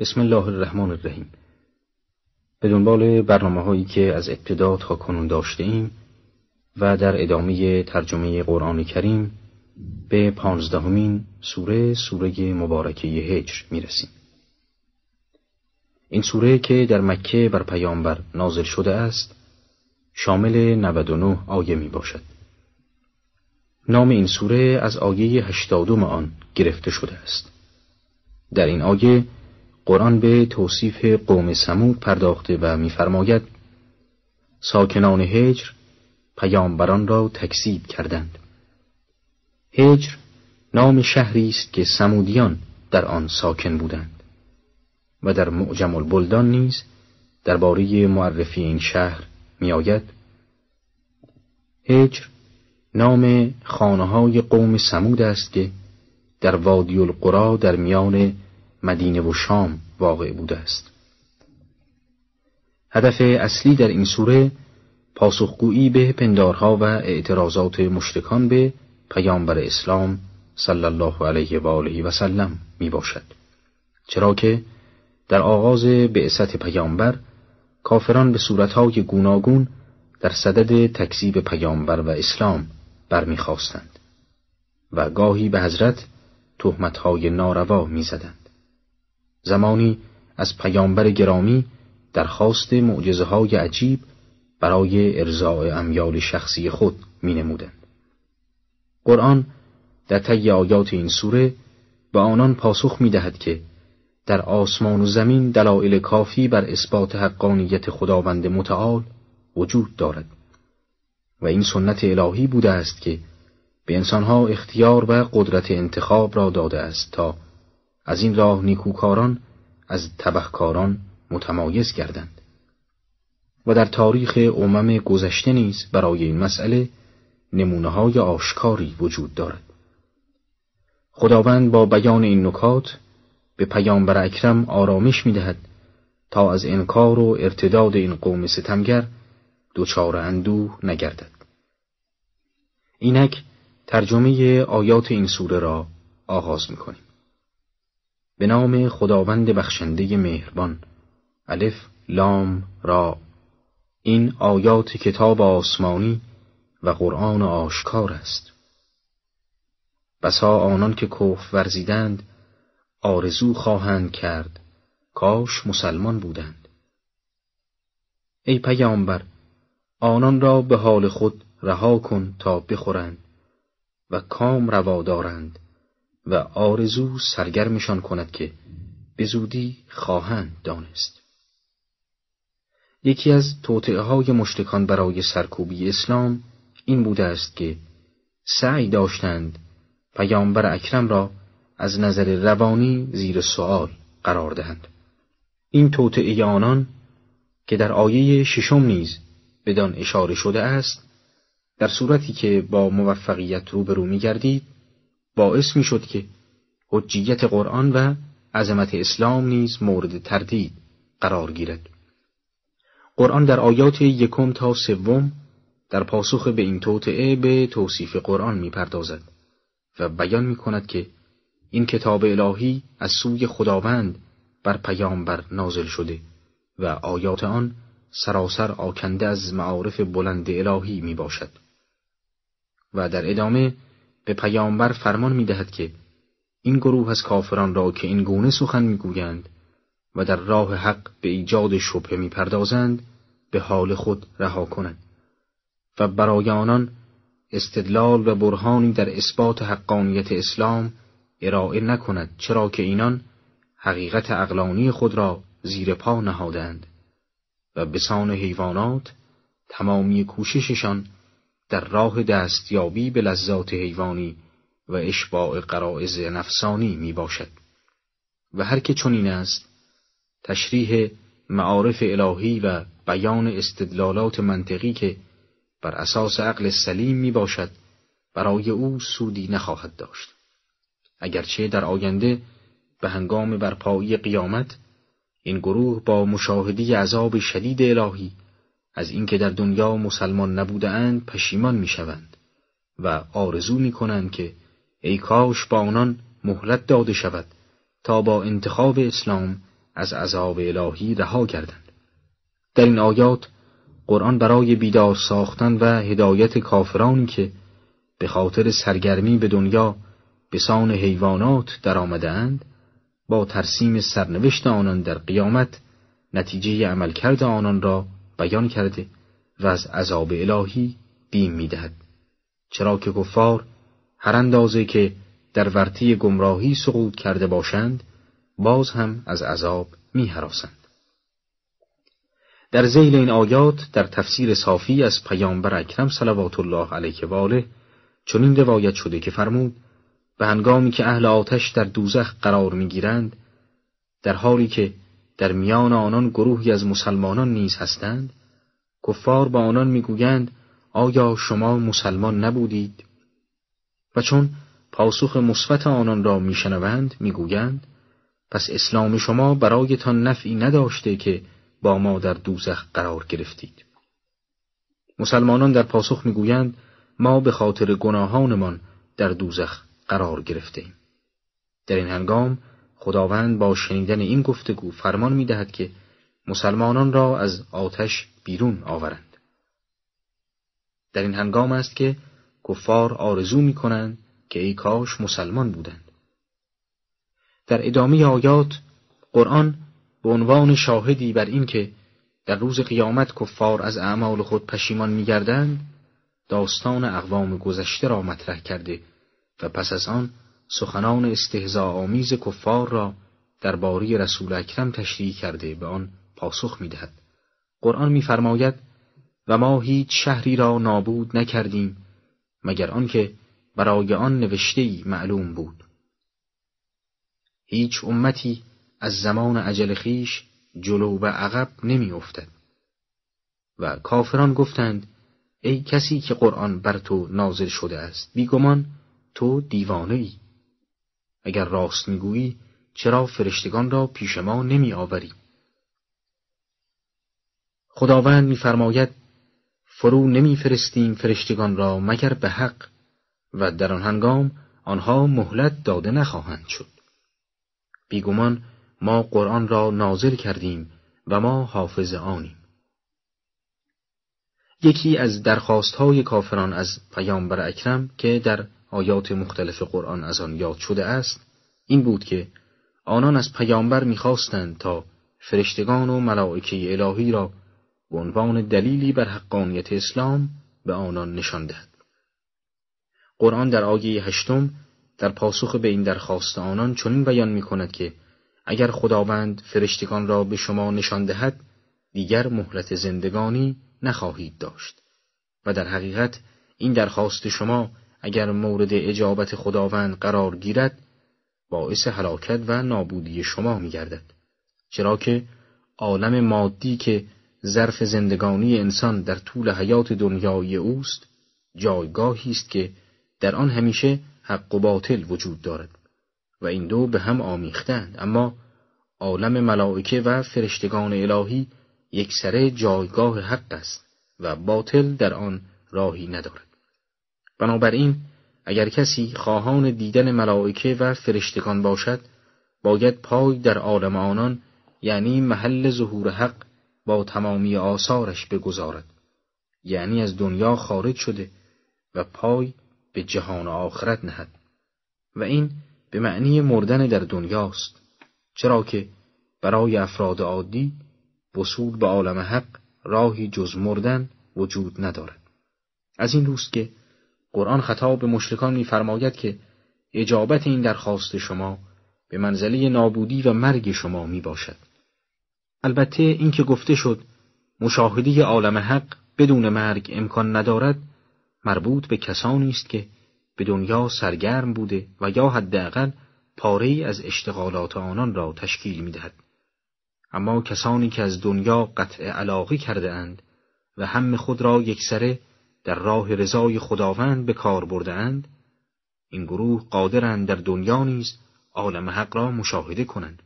بسم الله الرحمن الرحیم به دنبال برنامه هایی که از ابتدا تا کنون داشته ایم و در ادامه ترجمه قرآن کریم به پانزدهمین سوره سوره مبارکه هجر می رسیم. این سوره که در مکه بر پیامبر نازل شده است شامل 99 آیه می باشد. نام این سوره از آیه هشتادم آن گرفته شده است. در این آیه قرآن به توصیف قوم سمود پرداخته و می‌فرماید ساکنان هجر پیامبران را تکذیب کردند. هجر نام شهری است که سمودیان در آن ساکن بودند و در معجم البلدان نیز درباره معرفی این شهر میآید هجر نام خانه های قوم سمود است که در وادی القرا در میان مدینه و شام واقع بوده است. هدف اصلی در این سوره پاسخگویی به پندارها و اعتراضات مشتکان به پیامبر اسلام صلی الله علیه و آله و سلم می باشد. چرا که در آغاز بعثت پیامبر کافران به صورتهای گوناگون در صدد تکذیب پیامبر و اسلام برمیخواستند و گاهی به حضرت تهمتهای ناروا می‌زدند. زمانی از پیامبر گرامی درخواست معجزه های عجیب برای ارزاع امیال شخصی خود می نمودند. قرآن در طی آیات این سوره به آنان پاسخ می دهد که در آسمان و زمین دلایل کافی بر اثبات حقانیت خداوند متعال وجود دارد و این سنت الهی بوده است که به انسانها اختیار و قدرت انتخاب را داده است تا از این راه نیکوکاران از تبهکاران متمایز گردند. و در تاریخ امم گذشته نیز برای این مسئله نمونه های آشکاری وجود دارد. خداوند با بیان این نکات به پیامبر اکرم آرامش می دهد تا از انکار و ارتداد این قوم ستمگر دچار اندوه نگردد. اینک ترجمه آیات این سوره را آغاز می. به نام خداوند بخشنده مهربان. الف لام را. این آیات کتاب آسمانی و قرآن آشکار است. بسا آنان که کف ورزیدند آرزو خواهند کرد. کاش مسلمان بودند. ای پیامبر آنان را به حال خود رها کن تا بخورند و کام روا دارند. و آرزو سرگرمشان کند که به زودی خواهند دانست. یکی از توطعه های مشتکان برای سرکوبی اسلام این بوده است که سعی داشتند پیامبر اکرم را از نظر روانی زیر سوال قرار دهند. این توطعه آنان که در آیه ششم نیز بدان اشاره شده است در صورتی که با موفقیت روبرو می گردید باعث می شد که حجیت قرآن و عظمت اسلام نیز مورد تردید قرار گیرد. قرآن در آیات یکم تا سوم در پاسخ به این توطعه به توصیف قرآن می پردازد و بیان می کند که این کتاب الهی از سوی خداوند بر پیامبر نازل شده و آیات آن سراسر آکنده از معارف بلند الهی می باشد. و در ادامه به پیامبر فرمان می دهد که این گروه از کافران را که این گونه سخن می‌گویند و در راه حق به ایجاد شبه می‌پردازند به حال خود رها کنند و برای آنان استدلال و برهانی در اثبات حقانیت اسلام ارائه نکند چرا که اینان حقیقت اقلانی خود را زیر پا نهادند و بسان حیوانات تمامی کوشششان در راه دستیابی به لذات حیوانی و اشباع قرائز نفسانی می باشد و هر که چنین است تشریح معارف الهی و بیان استدلالات منطقی که بر اساس عقل سلیم می باشد برای او سودی نخواهد داشت. اگرچه در آینده به هنگام برپایی قیامت این گروه با مشاهدی عذاب شدید الهی از اینکه در دنیا مسلمان نبوده اند پشیمان می شوند و آرزو می کنند که ای کاش با آنان مهلت داده شود تا با انتخاب اسلام از عذاب الهی رها کردند در این آیات قرآن برای بیدار ساختن و هدایت کافرانی که به خاطر سرگرمی به دنیا به سان حیوانات در اند با ترسیم سرنوشت آنان در قیامت نتیجه عملکرد آنان را بیان کرده و از عذاب الهی بیم می‌دهد چرا که کفار هر اندازه که در ورطی گمراهی سقوط کرده باشند باز هم از عذاب می حراسند. در زیل این آیات در تفسیر صافی از پیامبر اکرم صلوات الله علیه و آله چنین روایت شده که فرمود به هنگامی که اهل آتش در دوزخ قرار می‌گیرند در حالی که در میان آنان گروهی از مسلمانان نیز هستند. کفار با آنان می‌گویند آیا شما مسلمان نبودید؟ و چون پاسخ مثبت آنان را میشنوند می‌گویند پس اسلام شما برایتان نفعی نداشته که با ما در دوزخ قرار گرفتید. مسلمانان در پاسخ می‌گویند ما به خاطر گناهانمان در دوزخ قرار گرفتیم در این هنگام خداوند با شنیدن این گفتگو فرمان می‌دهد که مسلمانان را از آتش بیرون آورند. در این هنگام است که کفار آرزو می کنند که ای کاش مسلمان بودند. در ادامه آیات قرآن به عنوان شاهدی بر اینکه در روز قیامت کفار از اعمال خود پشیمان میگردند داستان اقوام گذشته را مطرح کرده و پس از آن سخنان استهزا آمیز کفار را درباره رسول اکرم تشریح کرده به آن پاسخ می‌دهد. قرآن میفرماید و ما هیچ شهری را نابود نکردیم مگر آنکه برای آن نوشته معلوم بود. هیچ امتی از زمان عجل خیش جلو و عقب نمی افتد. و کافران گفتند ای کسی که قرآن بر تو نازل شده است بیگمان تو دیوانه ای اگر راست می‌گویی چرا فرشتگان را پیش ما نمی آوری خداوند میفرماید فرو نمیفرستیم فرشتگان را مگر به حق و در آن هنگام آنها مهلت داده نخواهند شد. بیگمان ما قرآن را نازل کردیم و ما حافظ آنیم. یکی از درخواستهای کافران از پیامبر اکرم که در آیات مختلف قرآن از آن یاد شده است این بود که آنان از پیامبر می‌خواستند تا فرشتگان و ملائکه الهی را به عنوان دلیلی بر حقانیت اسلام به آنان نشان دهد. قرآن در آیه هشتم در پاسخ به این درخواست آنان چنین بیان می کند که اگر خداوند فرشتگان را به شما نشان دهد دیگر مهلت زندگانی نخواهید داشت و در حقیقت این درخواست شما اگر مورد اجابت خداوند قرار گیرد باعث هلاکت و نابودی شما می گردد. چرا که عالم مادی که ظرف زندگانی انسان در طول حیات دنیای اوست جایگاهی است که در آن همیشه حق و باطل وجود دارد و این دو به هم آمیختند اما عالم ملائکه و فرشتگان الهی یک سره جایگاه حق است و باطل در آن راهی ندارد بنابراین اگر کسی خواهان دیدن ملائکه و فرشتگان باشد باید پای در عالم آنان یعنی محل ظهور حق با تمامی آثارش بگذارد. یعنی از دنیا خارج شده و پای به جهان آخرت نهد. و این به معنی مردن در دنیاست. چرا که برای افراد عادی وصول به عالم حق راهی جز مردن وجود ندارد. از این روست که قرآن خطاب به مشرکان می‌فرماید که اجابت این درخواست شما به منزله نابودی و مرگ شما می باشد. البته اینکه گفته شد مشاهده عالم حق بدون مرگ امکان ندارد مربوط به کسانی است که به دنیا سرگرم بوده و یا حداقل پاره از اشتغالات آنان را تشکیل می‌دهد. اما کسانی که از دنیا قطع علاقی کرده اند و هم خود را یکسره در راه رضای خداوند به کار برده اند این گروه قادرند در دنیا نیز عالم حق را مشاهده کنند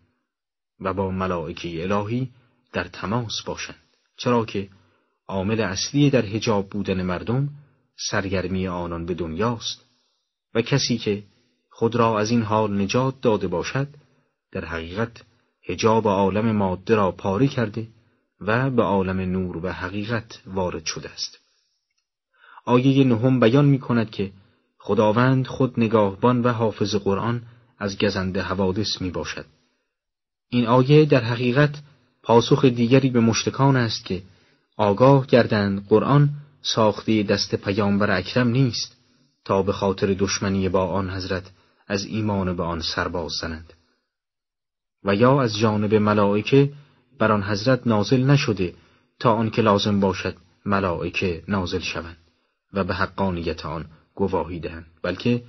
و با ملائکه الهی در تماس باشند چرا که عامل اصلی در حجاب بودن مردم سرگرمی آنان به دنیاست و کسی که خود را از این حال نجات داده باشد در حقیقت هجاب عالم ماده را پاره کرده و به عالم نور و حقیقت وارد شده است. آیه نهم بیان می کند که خداوند خود نگاهبان و حافظ قرآن از گزنده حوادث می باشد. این آیه در حقیقت پاسخ دیگری به مشتکان است که آگاه گردند قرآن ساخته دست پیامبر اکرم نیست تا به خاطر دشمنی با آن حضرت از ایمان به آن سرباز زنند و یا از جانب ملائکه بر آن حضرت نازل نشده تا آنکه لازم باشد ملائکه نازل شوند و به حقانیت آن گواهی دهند. بلکه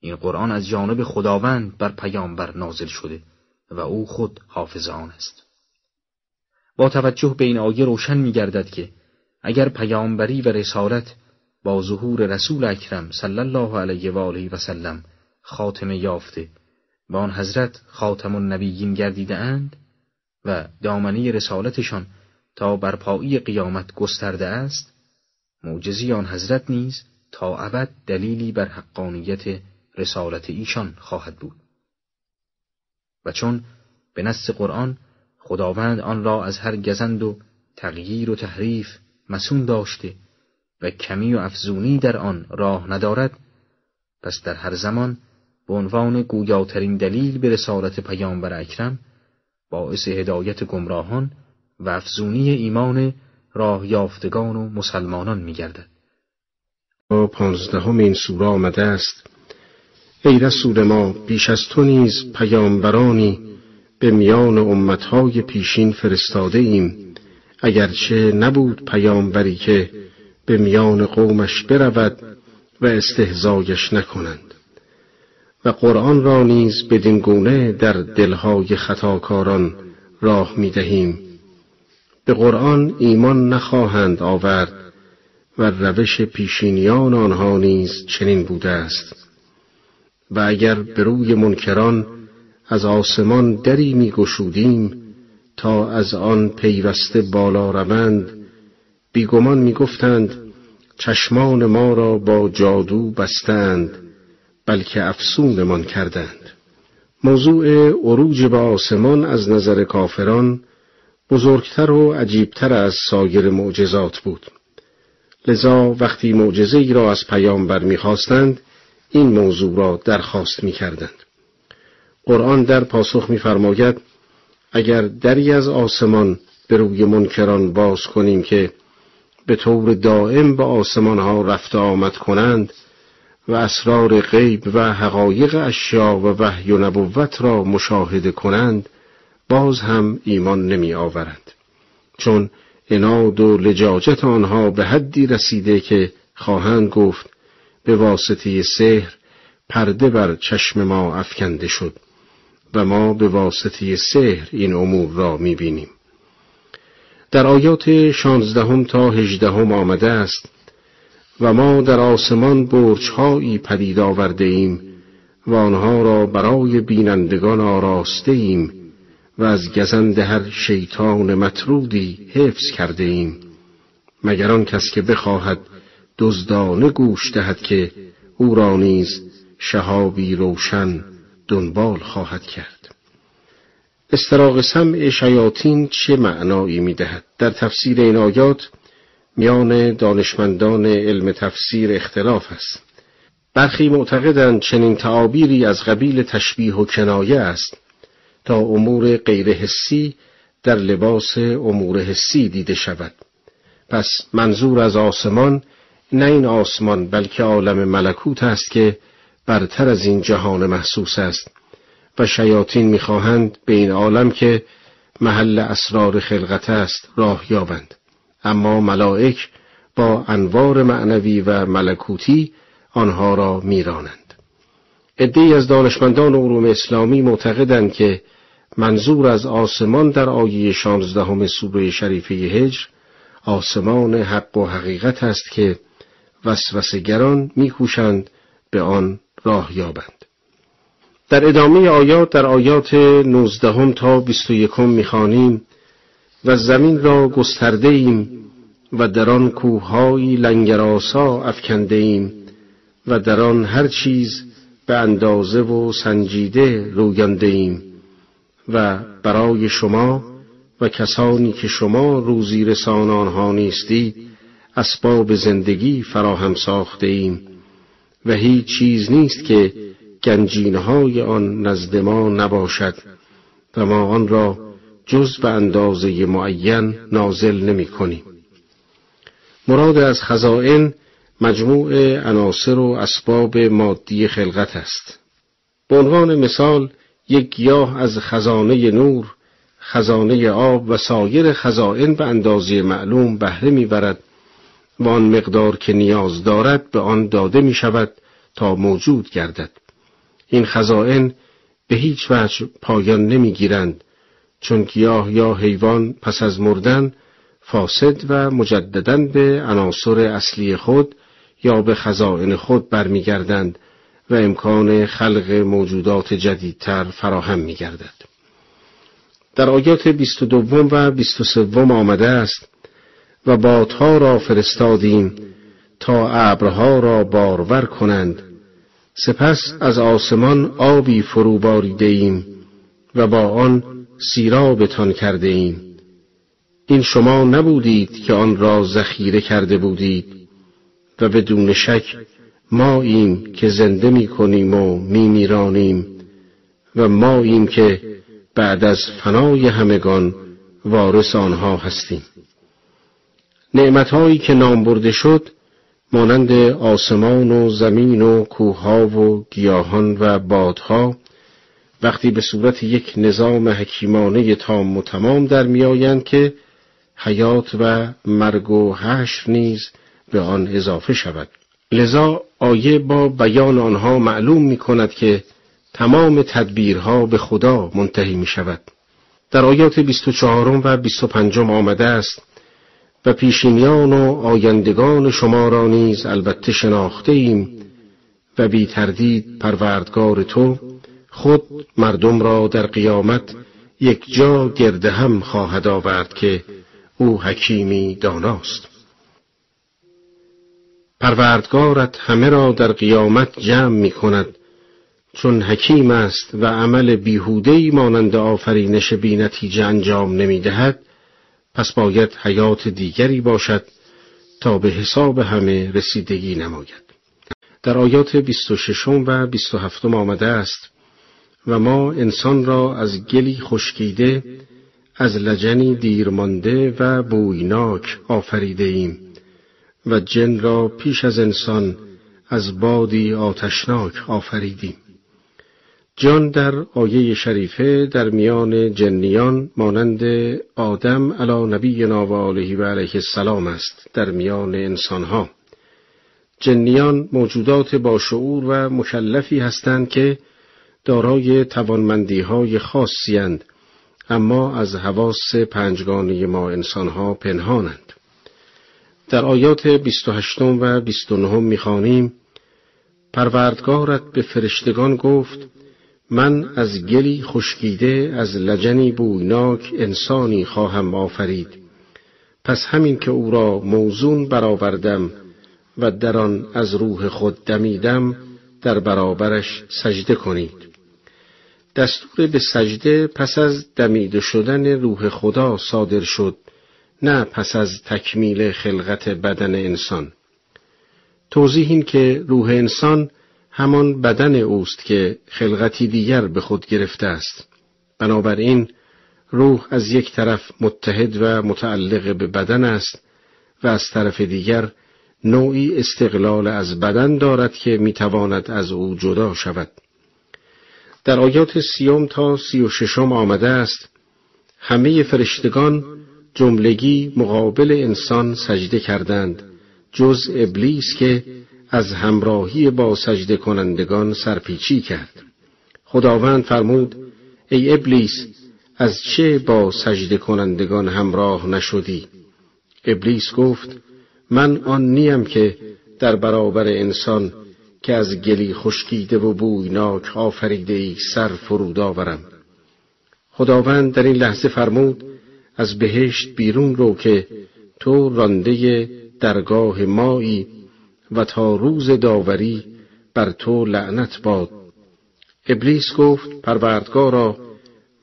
این قرآن از جانب خداوند بر پیامبر نازل شده و او خود حافظ آن است. با توجه به این آیه روشن می گردد که اگر پیامبری و رسالت با ظهور رسول اکرم صلی الله علیه و آله و سلم خاتمه یافته و آن حضرت خاتم النبیین گردیده اند و دامنه رسالتشان تا بر پایی قیامت گسترده است معجزی آن حضرت نیز تا ابد دلیلی بر حقانیت رسالت ایشان خواهد بود. و چون به نص قرآن خداوند آن را از هر گزند و تغییر و تحریف مسون داشته و کمی و افزونی در آن راه ندارد پس در هر زمان به عنوان گویاترین دلیل به رسالت پیامبر اکرم باعث هدایت گمراهان و افزونی ایمان راه یافتگان و مسلمانان می گردد. با پانزدهم این سوره آمده است. ای رسول ما بیش از تو نیز پیامبرانی به میان امتهای پیشین فرستاده ایم اگرچه نبود پیامبری که به میان قومش برود و استهزایش نکنند. و قرآن را نیز بدین گونه در دلهای خطاکاران راه می دهیم به قرآن ایمان نخواهند آورد و روش پیشینیان آنها نیز چنین بوده است. و اگر به روی منکران از آسمان دری می گشودیم تا از آن پیوسته بالا روند بیگمان می گفتند چشمان ما را با جادو بستند بلکه افسونمان کردند. موضوع عروج به آسمان از نظر کافران بزرگتر و عجیبتر از سایر معجزات بود. لذا وقتی معجزه ای را از پیامبر می‌خواستند این موضوع را درخواست می‌کردند. قرآن در پاسخ میفرماید اگر دری از آسمان به روی منکران باز کنیم که به طور دائم به آسمان ها رفت آمد کنند و اسرار غیب و حقایق اشیا و وحی و نبوت را مشاهده کنند باز هم ایمان نمی آورند چون اناد و لجاجت آنها به حدی رسیده که خواهند گفت به واسطه سحر پرده بر چشم ما افکنده شد و ما به واسطه سحر این امور را می بینیم. در آیات شانزدهم تا هجدهم آمده است و ما در آسمان برجهایی پدید آورده ایم و آنها را برای بینندگان آراسته ایم و از گزند هر شیطان مطرودی حفظ کرده ایم. مگر آن کس که بخواهد دزدانه گوش دهد که او را نیز شهابی روشن دنبال خواهد کرد. استراق سمع شیاطین چه معنایی می دهد؟ در تفسیر این آیات میان دانشمندان علم تفسیر اختلاف است. برخی معتقدند چنین تعابیری از قبیل تشبیه و کنایه است. تا امور غیر حسی در لباس امور حسی دیده شود. پس منظور از آسمان نه این آسمان بلکه عالم ملکوت است که برتر از این جهان محسوس است و شیاطین می‌خواهند به این عالم که محل اسرار خلقت است راه یابند. اما ملائک با انوار معنوی و ملکوتی آنها را میرانند. عدهای از دانشمندان علوم اسلامی معتقدند که منظور از آسمان در آیه شانزدهم سوره شریفه هجر آسمان حق و حقیقت است که وسوسگران میکوشند به آن راه یابند. در ادامه آیات در آیات نوزدهم تا بیست و یکم می‌خوانیم و زمین را گسترده ایم و در آن کوههایی لنگراسا افکنده ایم و در آن هر چیز به اندازه و سنجیده رویانده ایم و برای شما و کسانی که شما روزی رسان آنها نیستید اسباب زندگی فراهم ساخته ایم و هیچ چیز نیست که گنجینهای آن نزد ما نباشد و ما آن را جز به اندازه معین نازل نمی کنیم. مراد از خزائن مجموع عناصر و اسباب مادی خلقت است. به عنوان مثال یک گیاه از خزانه نور، خزانه آب و سایر خزائن به اندازه معلوم بهره می‌برد و آن مقدار که نیاز دارد به آن داده می شود تا موجود گردد. این خزائن به هیچ وجه پایان نمی‌گیرند چون گیاه یا حیوان پس از مردن فاسد و مجددا به عناصر اصلی خود یا به خزائن خود برمیگردند و امکان خلق موجودات جدیدتر فراهم میگردد. در آیات 22 و 23 آمده است و بادها را فرستادیم تا ابرها را بارور کنند سپس از آسمان آبی فرو باریده ایم و با آن سیرابتان کرده ایم این شما نبودید که آن را ذخیره کرده بودید و بدون شک ما ایم که زنده می کنیم و می میرانیم و ما ایم که بعد از فنای همگان وارث آنها هستیم. نعمتهایی که نام برده شد مانند آسمان و زمین و کوهها و گیاهان و بادها وقتی به صورت یک نظام حکیمانه تام و تمام در میآیند که حیات و مرگ و حشر نیز به آن اضافه شود. لذا آیه با بیان آنها معلوم می کند که تمام تدبیرها به خدا منتهی می شود در آیات 24 و 25 آمده است و پیشینیان و آیندگان شما را نیز البته شناخته ایم و بی تردید پروردگار تو خود مردم را در قیامت یک جا گرده هم خواهد آورد که او حکیمی داناست. پروردگارت همه را در قیامت جمع می کند چون حکیم است و عمل بیهودهی مانند آفرینش بی نتیجه انجام نمی دهد پس باید حیات دیگری باشد تا به حساب همه رسیدگی نماید. در آیات 26 و 27 آمده است و ما انسان را از گلی خشکیده از لجنی دیرمانده و بویناک آفریده ایم و جن را پیش از انسان از بادی آتشناک آفریدیم. جان در آیه شریفه در میان جنیان مانند آدم علا نبی و آله و علیه السلام است در میان انسانها. جنیان موجودات با شعور و مکلفی هستند که دارای توانمندی های خاصی اما از حواس پنجگانه ما انسانها پنهانند. در آیات 28 و 29 می‌خوانیم پروردگارت به فرشتگان گفت من از گلی خشکیده از لجنی بویناک انسانی خواهم آفرید. پس همین که او را موزون برآوردم و در آن از روح خود دمیدم در برابرش سجده کنید. دستور به سجده پس از دمیده شدن روح خدا صادر شد. نه پس از تکمیل خلقت بدن انسان. توضیح این که روح انسان همان بدن اوست که خلقتی دیگر به خود گرفته است. بنابراین روح از یک طرف متحد و متعلق به بدن است و از طرف دیگر نوعی استقلال از بدن دارد که می‌تواند از او جدا شود. در آیات سیوم تا سی و ششم آمده است همه فرشتگان جملگی مقابل انسان سجده کردند. جز ابلیس که از همراهی با سجده کنندگان سرپیچی کرد. خداوند فرمود ای ابلیس از چه با سجده کنندگان همراه نشدی؟ ابلیس گفت من آن نیم که در برابر انسان که از گلی خشکیده و بویناک آفریده ای سر فرود آورم. خداوند در این لحظه فرمود از بهشت بیرون رو که تو رانده درگاه مایی و تا روز داوری بر تو لعنت باد. ابلیس گفت پروردگارا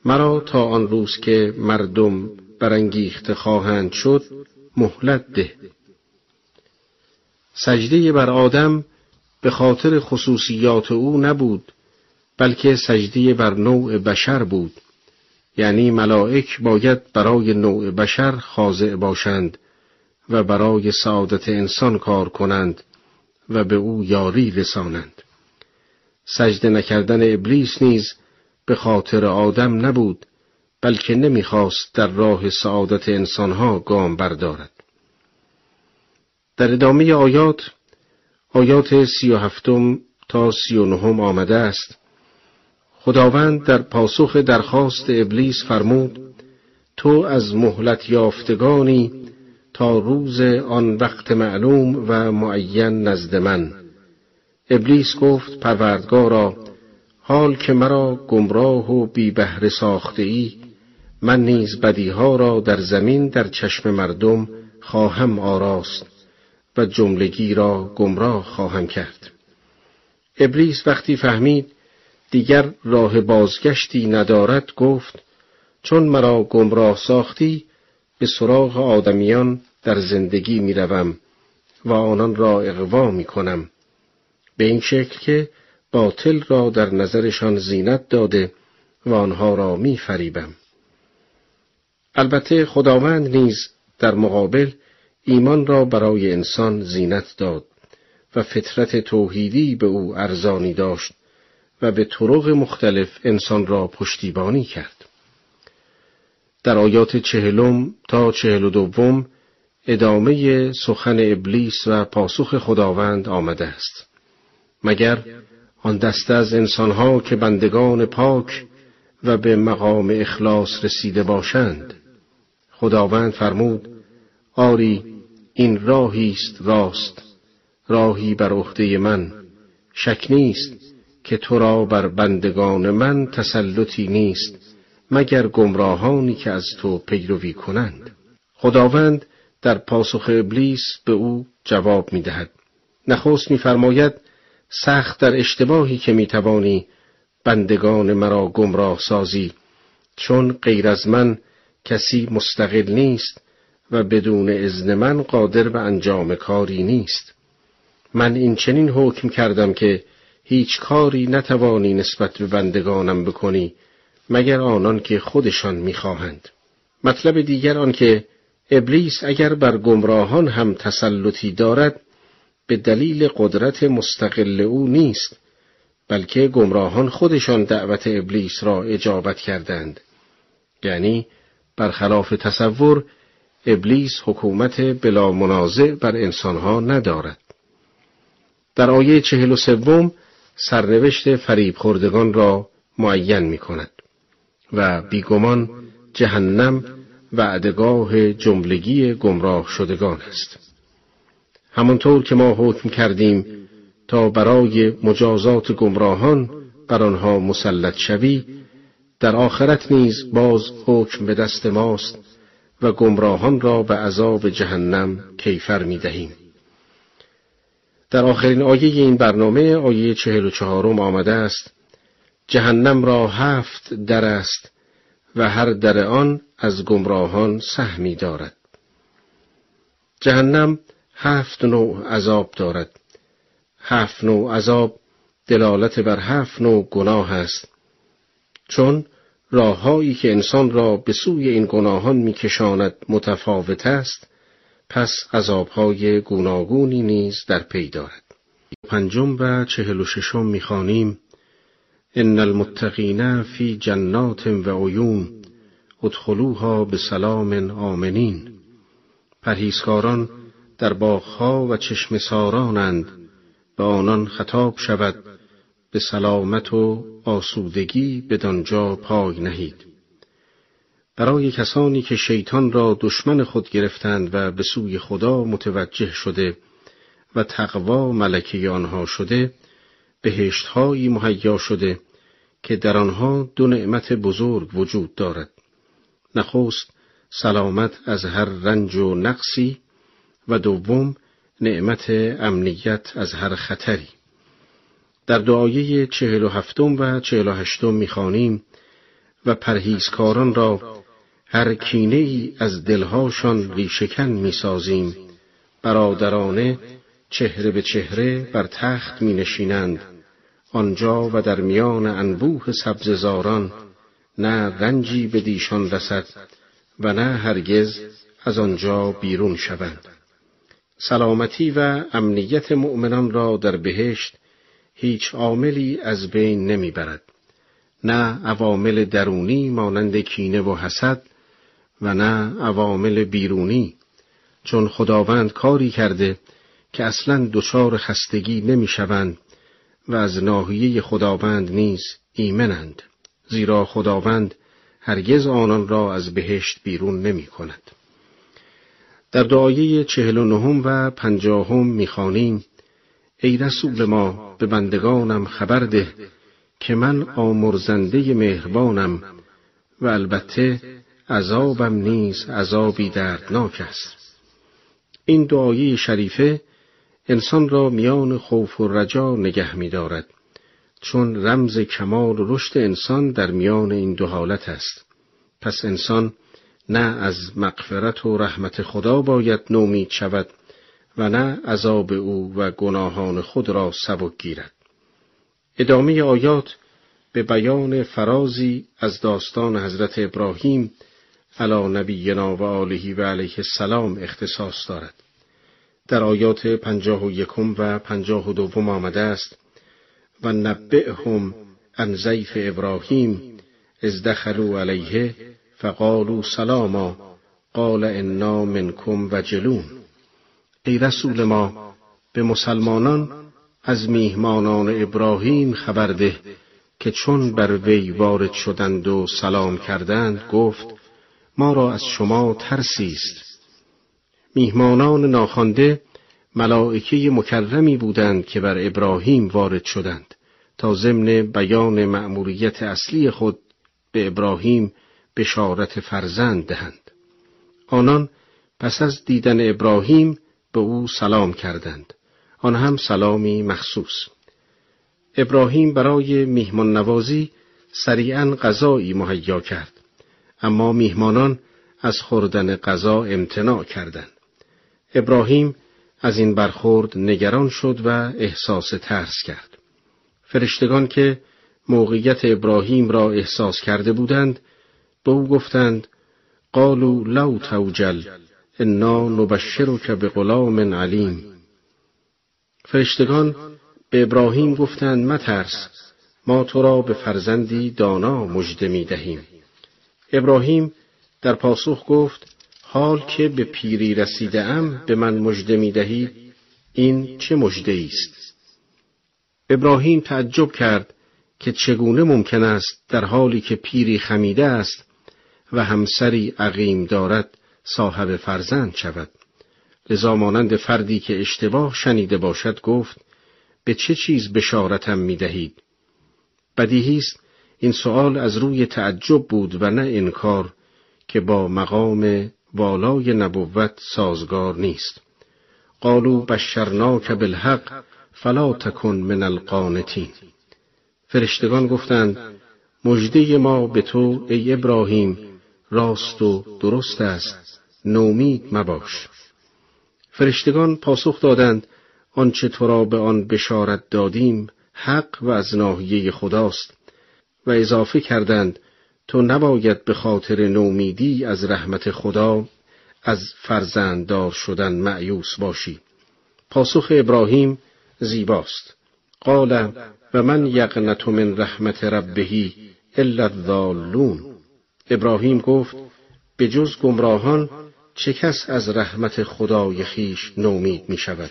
مرا تا آن روز که مردم برانگیخته خواهند شد مهلت ده. سجده بر آدم به خاطر خصوصیات او نبود بلکه سجده بر نوع بشر بود. یعنی ملائک باید برای نوع بشر خاضع باشند و برای سعادت انسان کار کنند و به او یاری رسانند. سجده نکردن ابلیس نیز به خاطر آدم نبود بلکه نمی‌خواست در راه سعادت انسانها گام بردارد. در ادامه آیات آیات سی و هفتم تا سی و نهم آمده است خداوند در پاسخ درخواست ابلیس فرمود تو از مهلت یافتگانی تا روز آن وقت معلوم و معین نزد من. ابلیس گفت پروردگارا حال که مرا گمراه و بی بهره ساخته ای من نیز بدیها را در زمین در چشم مردم خواهم آراست و جملگی را گمراه خواهم کرد. ابلیس وقتی فهمید دیگر راه بازگشتی ندارد گفت چون مرا گمراه ساختی به سراغ آدمیان در زندگی می‌روم و آنان را اقوا می کنم به این شکل که باطل را در نظرشان زینت داده و آنها را می فریبم. البته خداوند نیز در مقابل ایمان را برای انسان زینت داد و فطرت توحیدی به او ارزانی داشت و به طرق مختلف انسان را پشتیبانی کرد. در آیات چهلم تا چهل و دوم ادامه سخن ابلیس و پاسخ خداوند آمده است. مگر آن دسته از انسانها که بندگان پاک و به مقام اخلاص رسیده باشند خداوند فرمود آری این راهی است راست راهی بر عهده من شک نیست که تو را بر بندگان من تسلطی نیست مگر گمراهانی که از تو پیروی کنند. خداوند در پاسخ ابلیس به او جواب می دهد نخست میفرماید سخت در اشتباهی که می‌توانی بندگان مرا گمراه سازی چون غیر از من کسی مستقل نیست و بدون اذن من قادر به انجام کاری نیست. من این چنین حکم کردم که هیچ کاری نتوانی نسبت به بندگانم بکنی مگر آنان که خودشان می‌خواهند. مطلب دیگر آن که ابلیس اگر بر گمراهان هم تسلطی دارد به دلیل قدرت مستقل او نیست بلکه گمراهان خودشان دعوت ابلیس را اجابت کردند. یعنی برخلاف تصور ابلیس حکومت بلا منازع بر انسانها ندارد. در آیه چهل و سوم سرنوشت فریب خوردگان را معین می کند و بیگمان جهنم وعدگاه جملگی گمراه شدگان است همانطور که ما حکم کردیم تا برای مجازات گمراهان بر آنها مسلط شوی در آخرت نیز باز حکم به دست ماست و گمراهان را به عذاب جهنم کیفر می دهیم. در آخرین آیه این برنامه آیه چهل و چهارم آمده است جهنم را هفت در است و هر در آن از گمراهان سهمی دارد. جهنم هفت نوع عذاب دارد. هفت نوع عذاب دلالت بر هفت نوع گناه است. چون راههایی که انسان را به سوی این گناهان میکشاند متفاوت است پس عذابهای گوناگونی نیز در پی دارد. پنجم و چهل و ششم می‌خوانیم. ان المتقین فی جنات و عیون ادخلوها به سلام آمنین. پرهیزکاران در باغها و چشم سارانند. به آنان خطاب شود به سلامت و آسودگی بدانجا پای نهید. برای کسانی که شیطان را دشمن خود گرفتند و به سوی خدا متوجه شده و تقوا ملکه آنها شده بهشتهایی مهیا شده که در آنها دو نعمت بزرگ وجود دارد. نخست سلامت از هر رنج و نقصی و دوم نعمت امنیت از هر خطری. در دعایه چهل و هفتم و چهل و هشتم می‌خوانیم و پرهیزکاران را هر کینه ای از دلهاشان ریشکن می‌سازیم. برادرانه چهره به چهره بر تخت می نشینند آنجا و در میان انبوه سبززاران نه رنجی به دیشان رسد و نه هرگز از آنجا بیرون شوند. سلامتی و امنیت مؤمنان را در بهشت هیچ عاملی از بین نمی‌برد. نه عوامل درونی مانند کینه و حسد و نه عوامل بیرونی چون خداوند کاری کرده که اصلا دچار خستگی نمی‌شوند و از ناحیه خداوند نیز ایمنند زیرا خداوند هرگز آنان را از بهشت بیرون نمی کند. در دعایه چهل و نهم و پنجاهم می‌خوانیم ای رسول ما به بندگانم خبر ده که من آمرزنده مهربانم و البته عذابم نیز عذابی دردناک است. این دعایی شریفه انسان را میان خوف و رجا نگه می دارد چون رمز کمال و رشد انسان در میان این دو حالت است. پس انسان نه از مغفرت و رحمت خدا باید نومید شود و نه عذاب او و گناهان خود را سبک گیرد. ادامه آیات به بیان فرازی از داستان حضرت ابراهیم علی نبینا و آله و علیه السلام اختصاص دارد. در آیات پنجاه و یکم و پنجاه و دوم آمده است و نبعهم ان زیف ابراهیم از دخلوا علیه فقالوا سلاما قال انا منکم وجلون. ای رسول ما به مسلمانان از میهمانان ابراهیم خبر ده که چون بر وی وارد شدند و سلام کردند گفت ما را از شما ترسی است. میهمانان ناخوانده ملائکه مکرمی بودند که بر ابراهیم وارد شدند تا ضمن بیان مأموریت اصلی خود به ابراهیم بشارت فرزند دهند. آنان پس از دیدن ابراهیم به او سلام کردند. آن هم سلامی مخصوص. ابراهیم برای میهمان نوازی سریعا غذایی مهیا کرد. اما میهمانان از خوردن غذا امتناع کردند. ابراهیم از این برخورد نگران شد و احساس ترس کرد. فرشتگان که موقعیت ابراهیم را احساس کرده بودند به او گفتند قالوا لو توجل انا نبشرک به غلام علیم. فرشتگان به ابراهیم گفتند مترس ما تو را به فرزندی دانا مژده می دهیم ابراهیم در پاسخ گفت حال که به پیری رسیده ام به من مژده می دهید این چه مژده است ابراهیم تعجب کرد که چگونه ممکن است در حالی که پیری خمیده است و همسری عقیم دارد صاحب فرزند شود لذا مانند فردی که اشتباه شنیده باشد گفت به چه چیز بشارتم می دهید؟ بدیهی است این سؤال از روی تعجب بود و نه انکار که با مقام والای نبوت سازگار نیست. قالو بشرناک بالحق فلا تکن من القانتین. فرشتگان گفتند مژده ما به تو ای ابراهیم راست و درست است نومید مباش. فرشتگان پاسخ دادند آنچه تو را به آن بشارت دادیم حق و از ناحیه خداست. و اضافه کردند تو نباید به خاطر نومیدی از رحمت خدا از فرزنددار شدن معیوس باشی. پاسخ ابراهیم زیباست. قال و من یقنت من رحمت ربهی الا الضالون. ابراهیم گفت به جز گمراهان چه کس از رحمت خدای خیش نومید می شود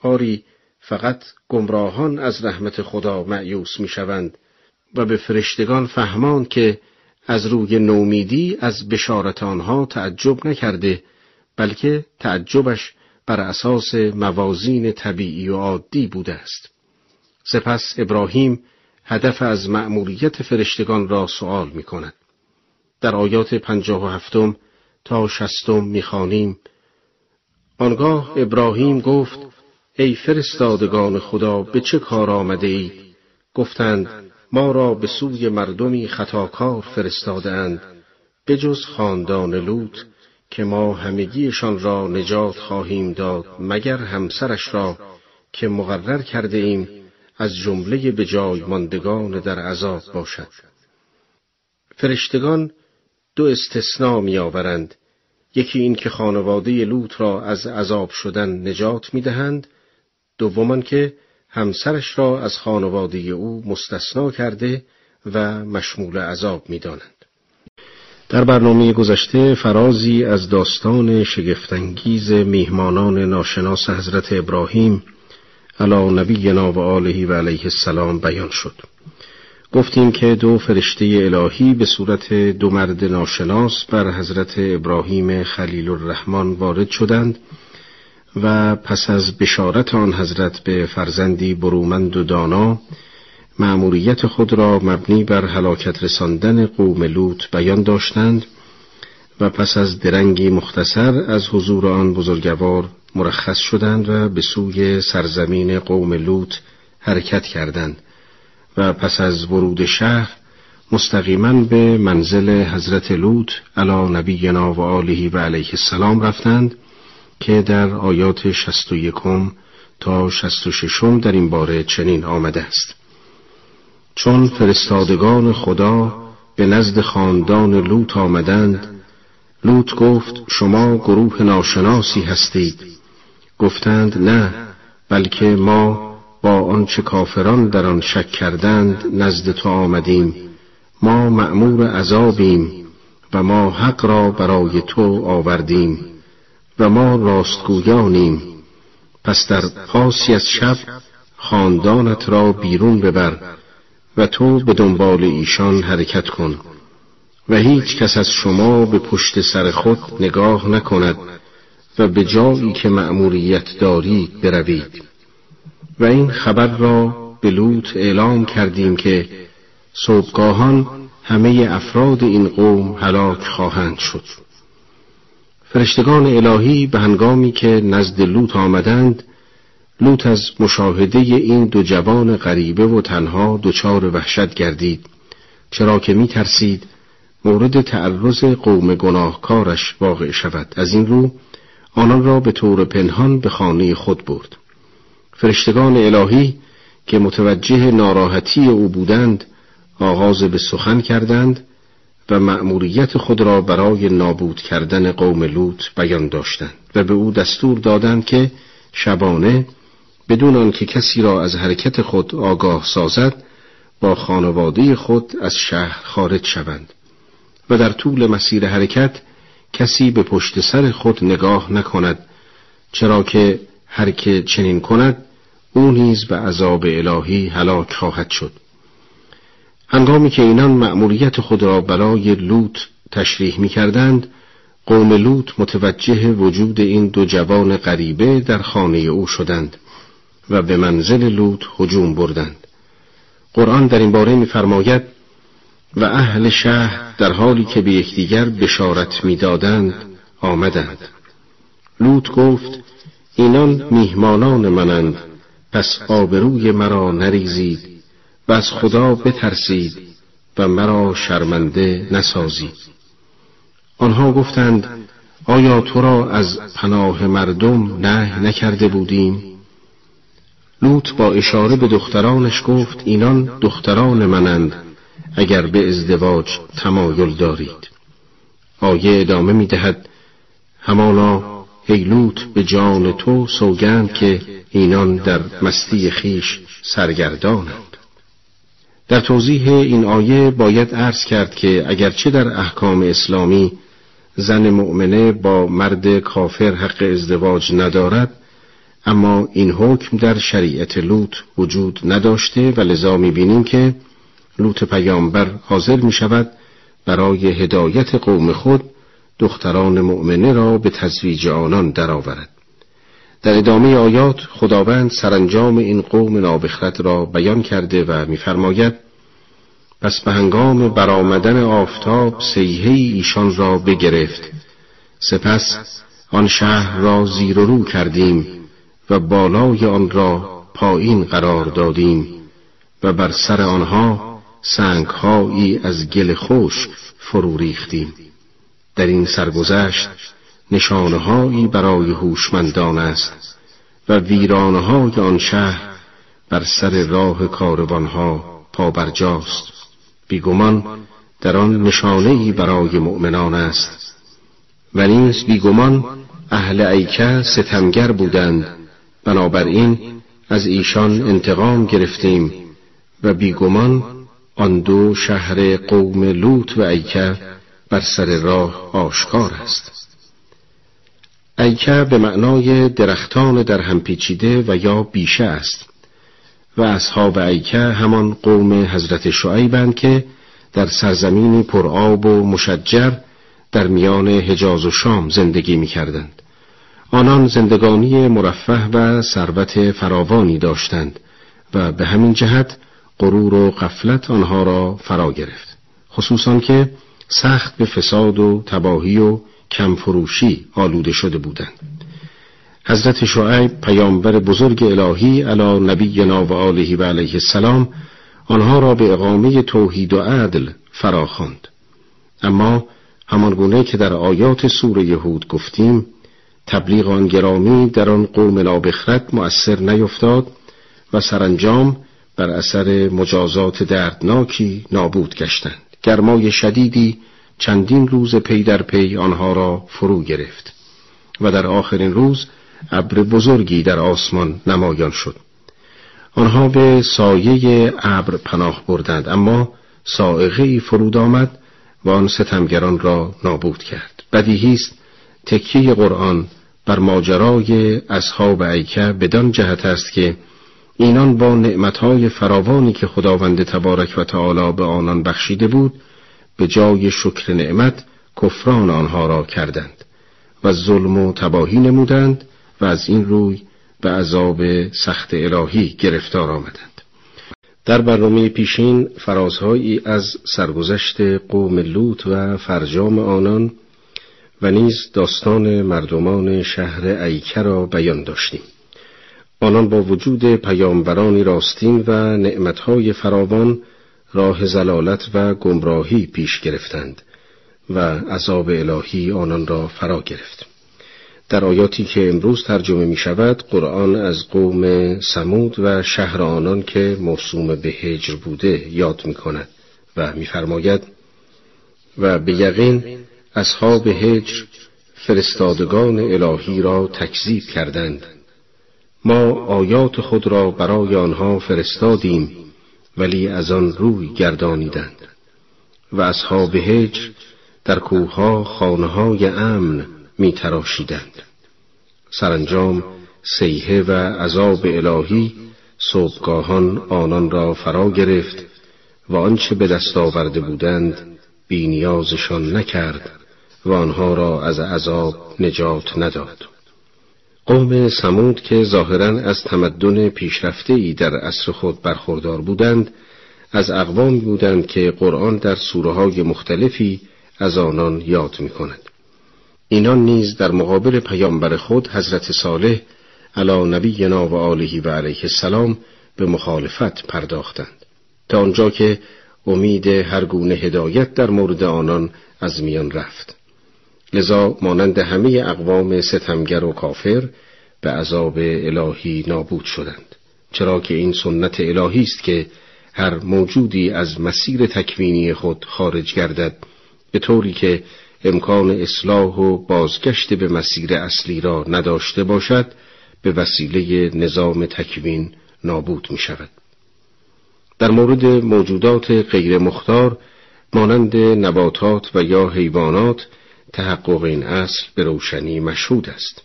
آری فقط گمراهان از رحمت خدا معیوس می شوند و به فرشتگان فهماند که از روی نومیدی از بشارت آنها تعجب نکرده بلکه تعجبش بر اساس موازین طبیعی و عادی بوده است سپس ابراهیم هدف از مأموریت فرشتگان را سوال می کند. در آیات پنجاه و هفتم تا شستم می‌خوانیم آنگاه ابراهیم گفت ای فرستادگان خدا به چه کار آمده ای؟ گفتند ما را به سوی مردمی خطاکار فرستادند بجز خاندان لوط که ما همگیشان را نجات خواهیم داد مگر همسرش را که مقرر کرده ایم از جمله به جای ماندگان در عذاب باشد. فرشتگان دو استثناء می آورند یکی این که خانواده لوط را از عذاب شدن نجات می دهند دومان که همسرش را از خانواده او مستثنا کرده و مشمول عذاب می دانند. در برنامه گذشته فرازی از داستان شگفتانگیز میهمانان ناشناس حضرت ابراهیم علی نبینا و آله و علیه السلام بیان شد. گفتیم که دو فرشته الهی به صورت دو مرد ناشناس بر حضرت ابراهیم خلیل الرحمن وارد شدند و پس از بشارت آن حضرت به فرزندی برومند و دانا مأموریت خود را مبنی بر هلاکت رساندن قوم لوط بیان داشتند و پس از درنگی مختصر از حضور آن بزرگوار مرخص شدند و به سوی سرزمین قوم لوط حرکت کردند و پس از ورود شهر مستقیما به منزل حضرت لوط علی نبینا و آله و علیه السلام رفتند که در آیات شست و یکم تا شست و ششم در این باره چنین آمده است. چون فرستادگان خدا به نزد خاندان لوط آمدند لوط گفت شما گروه ناشناسی هستید. گفتند نه بلکه ما با آنچه کافران در آن شک کردند نزد تو آمدیم. ما مأمور عذابیم و ما حق را برای تو آوردیم. و ما راستگویانیم. پس در پاسی از شب خاندانت را بیرون ببر و تو به دنبال ایشان حرکت کن و هیچ کس از شما به پشت سر خود نگاه نکند و به جایی که مأموریت دارید بروید. و این خبر را به لوط اعلام کردیم که صبحگاهان همه افراد این قوم هلاک خواهند شد. فرشتگان الهی به هنگامی که نزد لوط آمدند لوط از مشاهده این دو جوان غریبه و تنها دچار وحشت گردید چرا که می ترسید مورد تعرض قوم گناهکارش واقع شود. از این رو آنان را به طور پنهان به خانه خود برد. فرشتگان الهی که متوجه ناراحتی او بودند آغاز به سخن کردند و مأموریت خود را برای نابود کردن قوم لوط بیان داشتند و به او دستور دادند که شبانه بدون آنکه کسی را از حرکت خود آگاه سازد با خانواده خود از شهر خارج شوند و در طول مسیر حرکت کسی به پشت سر خود نگاه نکند چرا که هر که چنین کند او نیز به عذاب الهی هلاک خواهد شد. هنگامی که اینان مأموریت خود را برای لوط تشریح می کردند قوم لوط متوجه وجود این دو جوان غریبه در خانه او شدند و به منزل لوط هجوم بردند. قرآن در این باره می‌فرماید و اهل شهر در حالی که به یکدیگر بشارت می‌دادند آمدند. لوط گفت اینان میهمانان منند پس آبروی مرا نریزید. و از خدا بترسید و مرا شرمنده نسازید. آنها گفتند آیا تو را از پناه مردم نه نکرده بودیم؟ لوط با اشاره به دخترانش گفت اینان دختران منند اگر به ازدواج تمایل دارید. آیه ادامه می دهد همانا لوط به جان تو سوگند که اینان در مستی خیش سرگردانند. در توضیح این آیه باید عرض کرد که اگرچه در احکام اسلامی زن مؤمنه با مرد کافر حق ازدواج ندارد اما این حکم در شریعت لوط وجود نداشته و لذا می‌بینیم که لوط پیامبر حاضر می شود برای هدایت قوم خود دختران مؤمنه را به تزویج آنان درآورد. در ادامه آیات خداوند سرانجام این قوم نابخرت را بیان کرده و میفرماید پس به هنگام برآمدن آفتاب سیهی ایشان را بگرفت. سپس آن شهر را زیر و رو کردیم و بالای آن را پایین قرار دادیم و بر سر آنها سنگهایی از گل خشک فرو ریختیم. در این سرگذشت نشانههایی برای هوشمندان است و ویرانهای آن شهر بر سر راه کاروانها پابرجاست. بیگمان در آن نشانهای برای مؤمنان است. و نیز بیگمان اهل ایکه ستمگر بودند. بنابراین از ایشان انتقام گرفتیم و بیگمان آن دو شهر قوم لوط و ایکه بر سر راه آشکار است. ایکه به معنای درختان در هم پیچیده و یا بیشه است و اصحاب ایکه همان قوم حضرت شعیبند که در سرزمینی پرآب و مشجر در میان حجاز و شام زندگی می کردند. آنان زندگانی مرفه و ثروت فراوانی داشتند و به همین جهت غرور و قفلت آنها را فرا گرفت خصوصا که سخت به فساد و تباهی و کمفروشی آلوده شده بودند. حضرت شعیب پیامبر بزرگ الهی علی نبینا و آله و علیه السلام آنها را به اقامه توحید و عدل فراخواند. اما همان گونه که در آیات سوره یهود گفتیم تبلیغ آن گرامی در آن قوم نابخرت مؤثر نیفتاد و سرانجام بر اثر مجازات دردناکی نابود گشتند. گرمای شدیدی چندین روز پی در پی آنها را فرو گرفت و در آخرین روز ابر بزرگی در آسمان نمایان شد. آنها به سایه ابر پناه بردند اما سائقه فرود آمد و آن ستمگران را نابود کرد. بدیهی است تکیه قرآن بر ماجرای اصحاب ایکه بدان جهت است که اینان با نعمتهای فراوانی که خداوند تبارک و تعالی به آنان بخشیده بود به جای شکر نعمت کفران آنها را کردند و ظلم و تباهی نمودند و از این روی به عذاب سخت الهی گرفتار آمدند. در برنامه پیشین فرازهایی از سرگذشت قوم لوط و فرجام آنان و نیز داستان مردمان شهر ایکه را بیان داشتیم. آنان با وجود پیامبرانی راستین و نعمتهای فراوان راه زلالت و گمراهی پیش گرفتند و عذاب الهی آنان را فرا گرفت. در آیاتی که امروز ترجمه می شود قرآن از قوم سمود و شهر آنان که موسوم به هجر بوده یاد می کند و میفرماید و به یقین اصحاب هجر فرستادگان الهی را تکذیب کردند. ما آیات خود را برای آنها فرستادیم ولی از آن روی گردانیدند و اصحاب هجر در کوهها خانههای امن می تراشیدند سرانجام سیحه و عذاب الهی صبحگاهان آنان را فرا گرفت و آنچه به دست آورده بودند بینیازشان نکرد و آنها را از عذاب نجات نداد. قوم سمود که ظاهرا از تمدن پیشرفته ای در عصر خود برخوردار بودند از اقوامی بودند که قرآن در سوره های مختلفی از آنان یاد می کند. اینان نیز در مقابل پیامبر خود حضرت صالح علی نبینا و آله و علیه السلام به مخالفت پرداختند تا آنجا که امید هر گونه هدایت در مورد آنان از میان رفت لذا مانند همه اقوام ستمگر و کافر به عذاب الهی نابود شدند چرا که این سنت الهی است که هر موجودی از مسیر تکوینی خود خارج گردد به طوری که امکان اصلاح و بازگشت به مسیر اصلی را نداشته باشد به وسیله نظام تکوین نابود می شود. در مورد موجودات غیر مختار مانند نباتات و یا حیوانات تحقق این اصل به روشنی مشهود است.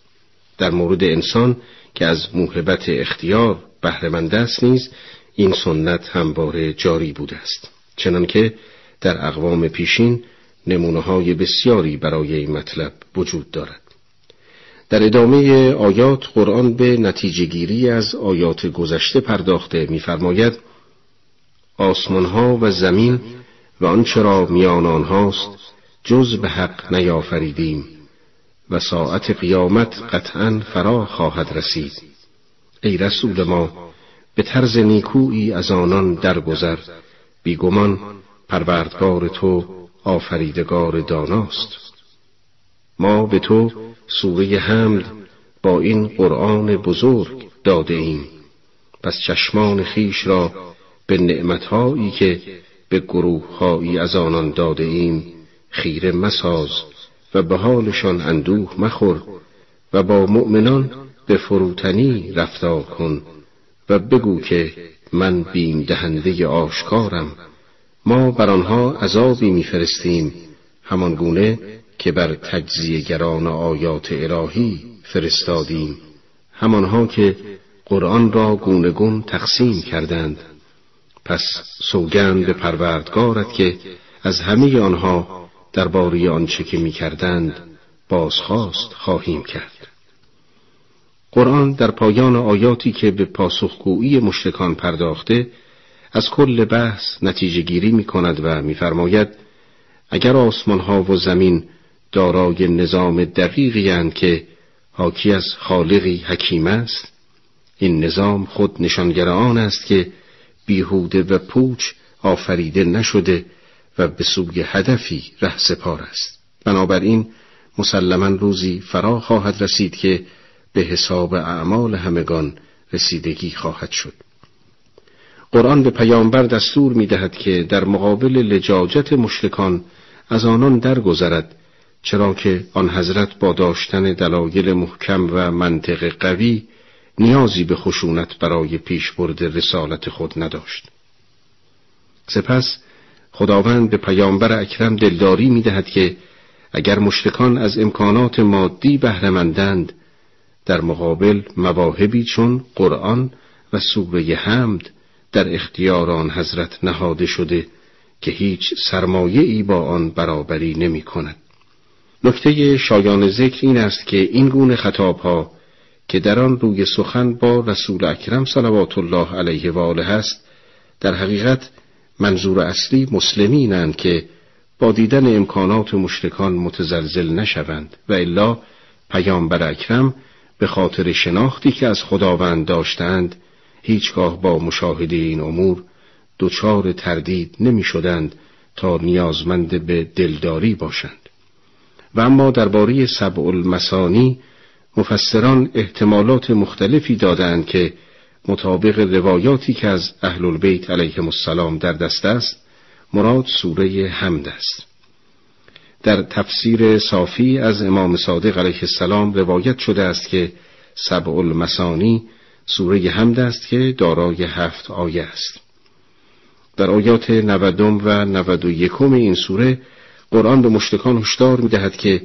در مورد انسان که از موهبت اختیار بهرهمند است نیز این سنت همواره جاری بوده است. چنانکه در اقوام پیشین نمونه های بسیاری برای این مطلب وجود دارد. در ادامه آیات قرآن به نتیجه گیری از آیات گذشته پرداخته می‌فرماید آسمانها و زمین و آنچه را میان آنهاست جز به حق نیافریدیم و ساعت قیامت قطعا فرا خواهد رسید. ای رسول ما به طرز نیکویی از آنان درگذر. بیگمان پروردگار تو آفریدگار داناست. ما به تو سوره حمد با این قرآن بزرگ داده ایم. پس چشمان خیش را به نعمتهایی که به گروههایی از آنان داده ایم خیره مساز و به حالشان اندوه مخور و با مؤمنان به فروتنی رفتار کن و بگو که من بیم دهنده آشکارم. ما بر آنها عذابی میفرستیم همان گونه که بر تجزیه گران آیات الهی فرستادیم. همانها که قرآن را گونه گون تقسیم کردند. پس سوگند به پروردگارت که از همه آنها درباره آنچه که می‌کردند بازخواست خواهیم کرد. قرآن در پایان آیاتی که به پاسخگویی مشرکان پرداخته از کل بحث نتیجه گیری می کند و میفرماید اگر آسمان ها و زمین دارای نظام دقیقی که حاکی از خالقی حکیم است این نظام خود نشانگر آن است که بیهوده و پوچ آفریده نشده و به سوی هدفی ره سپار است. بنابراین مسلما روزی فرا خواهد رسید که به حساب اعمال همگان رسیدگی خواهد شد. قرآن به پیامبر دستور می دهد که در مقابل لجاجت مشرکان از آنان درگذرد چرا که آن حضرت با داشتن دلایل محکم و منطق قوی نیازی به خشونت برای پیشبرد رسالت خود نداشت. سپس خداوند به پیامبر اکرم دلداری می دهد که اگر مشرکان از امکانات مادی بهرهمندند در مقابل مواهبی چون قرآن و سوره حمد در اختیار آن حضرت نهاده شده که هیچ سرمایه ای با آن برابری نمی کند. نکته شایان ذکر این است که این گونه خطابها که در آن روی سخن با رسول اکرم صلوات الله علیه و آله است در حقیقت منظور اصلی مسلمینند که با دیدن امکانات مشرکان متزلزل نشوند و الا پیامبر اکرم به خاطر شناختی که از خداوند داشتند هیچگاه با مشاهده این امور دچار تردید نمی شدند تا نیازمند به دلداری باشند. و اما درباره سبع المسانی مفسران احتمالات مختلفی دادند که مطابق روایاتی که از اهل البیت علیهم السلام در دست است مراد سوره حمد است. در تفسیر صافی از امام صادق علیه السلام روایت شده است که سبع المسانی سوره حمد است که دارای هفت آیه است. در آیات نودم و نود و یکم این سوره قرآن به مشتکان هشدار می‌دهد که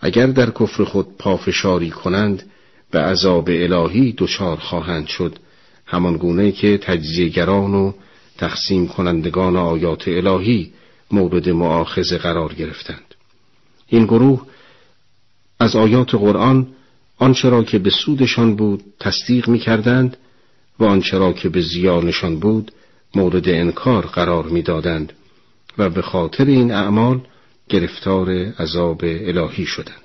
اگر در کفر خود پافشاری کنند به عذاب الهی دچار خواهند شد. همان گونه که تجزیهگران و تقسیم کنندگان آیات الهی مورد معاخذه قرار گرفتند. این گروه از آیات قرآن آنچه را که به سودشان بود تصدیق می کردند و آنچه را که به زیانشان بود مورد انکار قرار می‌دادند و به خاطر این اعمال گرفتار عذاب الهی شدند.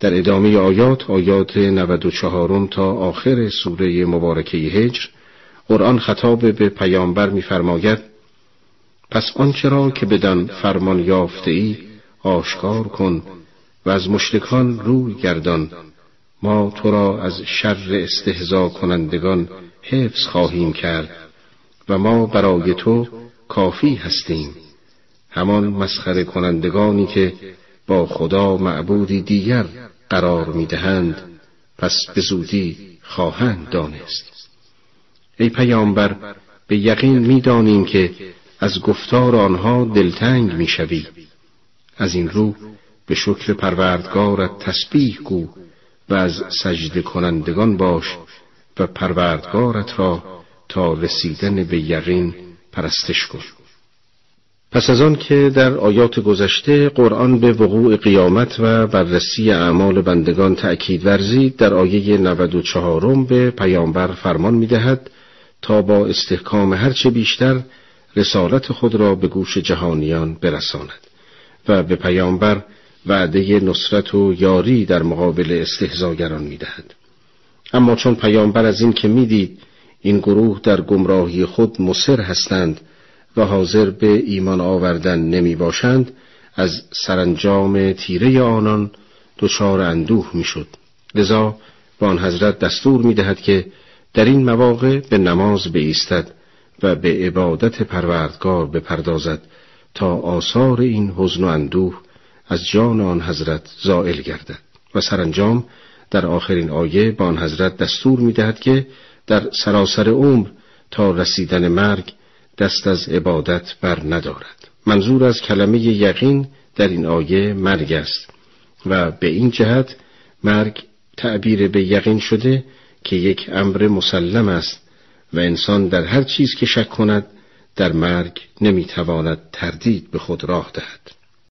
در ادامه آیات آیات 94 تا آخر سوره مبارکه هجر قرآن خطاب به پیامبر می‌فرماید پس آنچه را که بدان فرمان یافته ای آشکار کن و از مشرکان روی گردان ما تو را از شر استهزا کنندگان حفظ خواهیم کرد و ما برای تو کافی هستیم. همان مسخره کنندگانی که با خدا معبودی دیگر قرار می‌دهند پس به زودی خواهند دانست. ای پیامبر به یقین می‌دانیم که از گفتار آنها دلتنگ می‌شوی. از این رو به شکر پروردگارت تسبیح گو و از سجده کنندگان باش و پروردگارت را تا رسیدن به یقین پرستش کن. پس از آن که در آیات گذشته قرآن به وقوع قیامت و بررسی اعمال بندگان تأکید ورزید در آیه 94 به پیامبر فرمان می‌دهد تا با استحکام هرچه بیشتر رسالت خود را به گوش جهانیان برساند. و به پیامبر وعده نصرت و یاری در مقابل استهزاگران می‌دهد. اما چون پیامبر از این که می‌دید این گروه در گمراهی خود مصر هستند و حاضر به ایمان آوردن نمی باشند از سرانجام تیره آنان دچار اندوه می‌شد لذا به آن حضرت دستور می دهد که در این مواقع به نماز بایستد و به عبادت پروردگار بپردازد تا آثار این حزن و اندوه از جان آن حضرت زائل گردد. و سرانجام در آخرین آیه به آن حضرت دستور می دهد که در سراسر عمر تا رسیدن مرگ دست از عبادت بر ندارد. منظور از کلمه یقین در این آیه مرگ است و به این جهت مرگ تعبیر به یقین شده که یک امر مسلم است و انسان در هر چیز که شک کند در مرگ نمی‌تواند تردید به خود راه دهد.